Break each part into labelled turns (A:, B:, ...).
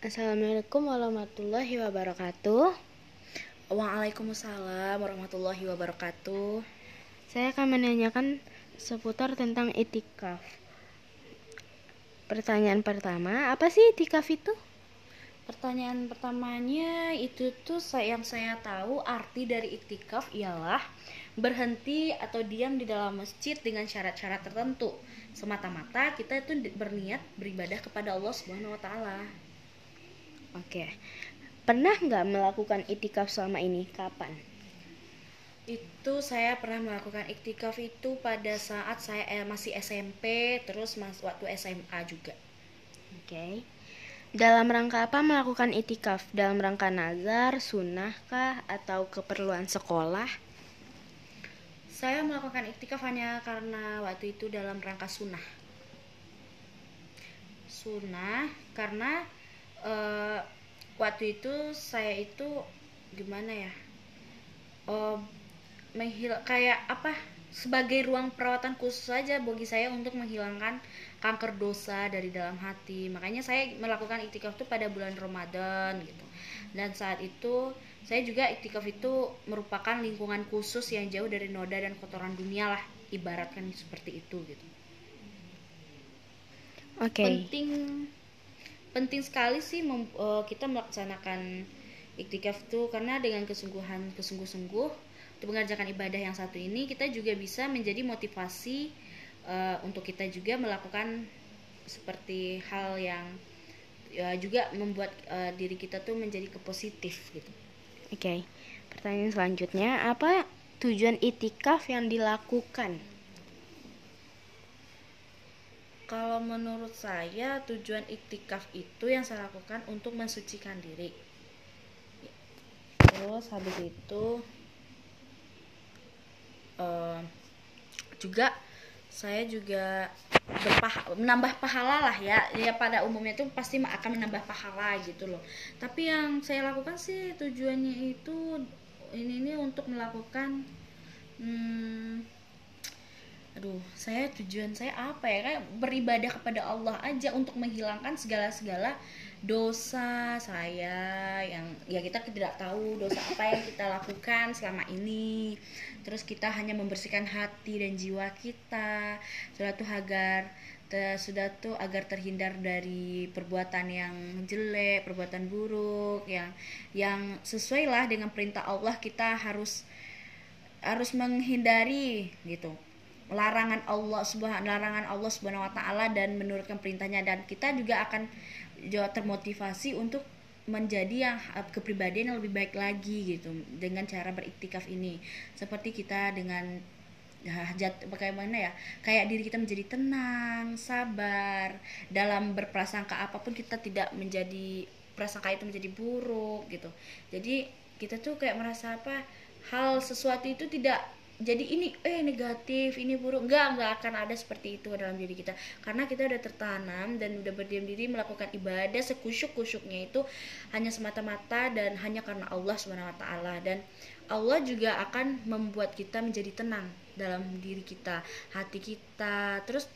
A: Assalamualaikum warahmatullahi wabarakatuh.
B: Waalaikumsalam warahmatullahi wabarakatuh.
A: Saya akan menanyakan seputar tentang itikaf. Pertanyaan pertama, apa sih itikaf itu?
B: Pertanyaan pertamanya itu tuh yang saya tahu arti dari iktikaf ialah berhenti atau diam di dalam masjid dengan syarat-syarat tertentu. Semata-mata kita itu berniat beribadah kepada Allah Subhanahu wa taala.
A: Oke. Pernah nggak melakukan itikaf selama ini? Kapan?
B: Itu saya pernah melakukan iktikaf itu pada saat saya eh, masih SMP, terus mas waktu SMA juga.
A: Oke. Dalam rangka apa melakukan itikaf? Dalam rangka nazar, sunnah kah, atau keperluan sekolah?
B: Saya melakukan iktikaf hanya karena waktu itu dalam rangka sunnah. Sunnah karena uh, waktu itu saya itu gimana ya? Uh, menghil kayak apa? sebagai ruang perawatan khusus saja bagi saya untuk menghilangkan kanker dosa dari dalam hati. Makanya saya melakukan iktikaf itu pada bulan Ramadan gitu. Dan saat itu saya juga iktikaf itu merupakan lingkungan khusus yang jauh dari noda dan kotoran dunia lah, ibaratkan seperti itu gitu.
A: Oke. Okay.
B: Penting penting sekali sih mem, uh, kita melaksanakan iktikaf itu karena dengan kesungguhan kesungguh-sungguh untuk mengerjakan ibadah yang satu ini kita juga bisa menjadi motivasi uh, untuk kita juga melakukan seperti hal yang ya, juga membuat uh, diri kita tuh menjadi kepositif gitu.
A: Oke, okay. pertanyaan selanjutnya apa tujuan itikaf yang dilakukan?
B: Kalau menurut saya tujuan iktikaf itu yang saya lakukan untuk mensucikan diri. Terus habis itu uh, juga saya juga menambah pahala lah ya ya pada umumnya itu pasti akan menambah pahala gitu loh tapi yang saya lakukan sih tujuannya itu ini ini untuk melakukan hmm, aduh saya tujuan saya apa ya? Kayak beribadah kepada Allah aja untuk menghilangkan segala segala dosa saya yang ya kita tidak tahu dosa apa yang kita lakukan selama ini. Terus kita hanya membersihkan hati dan jiwa kita. Sudah tuh agar sudah tuh agar terhindar dari perbuatan yang jelek perbuatan buruk yang yang sesuai lah dengan perintah Allah kita harus harus menghindari gitu larangan Allah subhanahu larangan Allah subhanahu wa taala dan menurutkan perintahnya. Dan kita juga akan juga termotivasi untuk menjadi yang eh, kepribadian yang lebih baik lagi gitu dengan cara beriktikaf ini. Seperti kita dengan hajat bagaimana ya kayak diri kita menjadi tenang sabar dalam berprasangka apa pun kita tidak menjadi prasangka itu menjadi buruk gitu. Jadi kita tuh kayak merasa apa hal sesuatu itu tidak jadi ini eh negatif ini buruk. Enggak enggak akan ada seperti itu dalam diri kita. Karena kita udah tertanam dan udah berdiam diri melakukan ibadah sekusyuk kusyuknya itu hanya semata-mata dan hanya karena Allah swt dan Allah juga akan membuat kita menjadi tenang dalam diri kita hati kita. Terus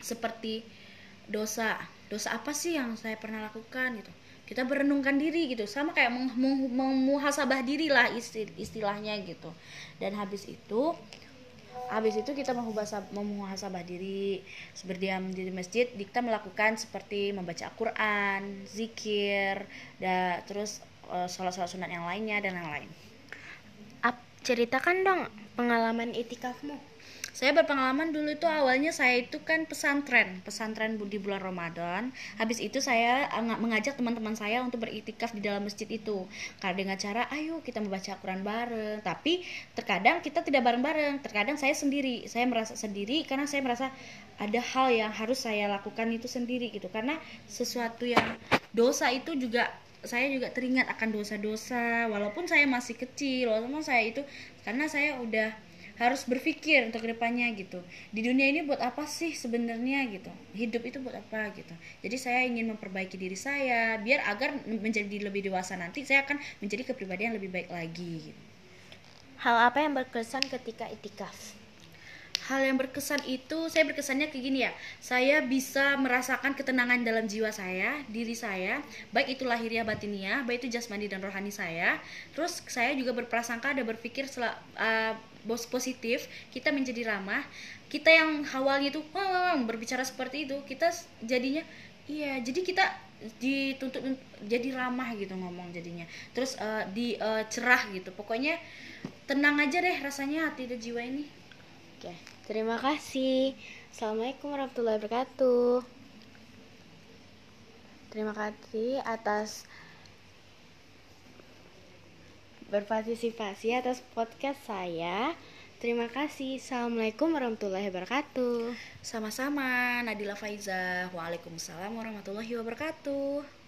B: seperti dosa. Dosa apa sih yang saya pernah lakukan gitu kita berenungkan diri gitu. Sama kayak memuhasabah diri lah istilahnya gitu. Dan habis itu habis itu kita memuhasabah diri berdiam di masjid. Kita melakukan seperti membaca Al-Quran zikir dan terus uh, sholat-sholat sunat yang lainnya dan yang lain
A: ceritakan dong pengalaman itikafmu.
B: Saya berpengalaman dulu itu awalnya saya itu kan pesantren pesantren di bulan Ramadan. Habis itu saya mengajak teman-teman saya untuk beriktikaf di dalam masjid itu. Karena dengan cara ayo kita membaca Quran bareng. Tapi terkadang kita tidak bareng-bareng. Terkadang saya sendiri. Saya merasa sendiri karena saya merasa ada hal yang harus saya lakukan itu sendiri gitu. Karena sesuatu yang dosa itu juga saya juga teringat akan dosa-dosa walaupun saya masih kecil walaupun saya itu karena saya udah harus berpikir untuk ke depannya gitu. Di dunia ini buat apa sih sebenarnya gitu? Hidup itu buat apa gitu? Jadi saya ingin memperbaiki diri saya biar agar menjadi lebih dewasa nanti saya akan menjadi kepribadian lebih baik lagi gitu.
A: hal apa yang berkesan ketika itikaf
B: hal yang berkesan itu saya berkesannya kayak gini ya. Saya bisa merasakan ketenangan dalam jiwa saya diri saya baik itu lahiriah batiniah baik itu jasmani dan rohani saya. Terus saya juga berprasangka dan berpikir sel- uh, bos positif kita menjadi ramah. Kita yang awalnya itu berbicara seperti itu kita jadinya iya jadi kita dituntut un- jadi ramah gitu ngomong jadinya. Terus uh, di uh, cerah gitu. Pokoknya tenang aja deh rasanya hati dan jiwa ini
A: Oke, terima kasih. Assalamualaikum warahmatullahi wabarakatuh. Terima kasih atas berpartisipasi atas podcast saya. Terima kasih. Assalamualaikum warahmatullahi wabarakatuh.
B: Sama-sama, Nadila Faiza. Waalaikumsalam warahmatullahi wabarakatuh.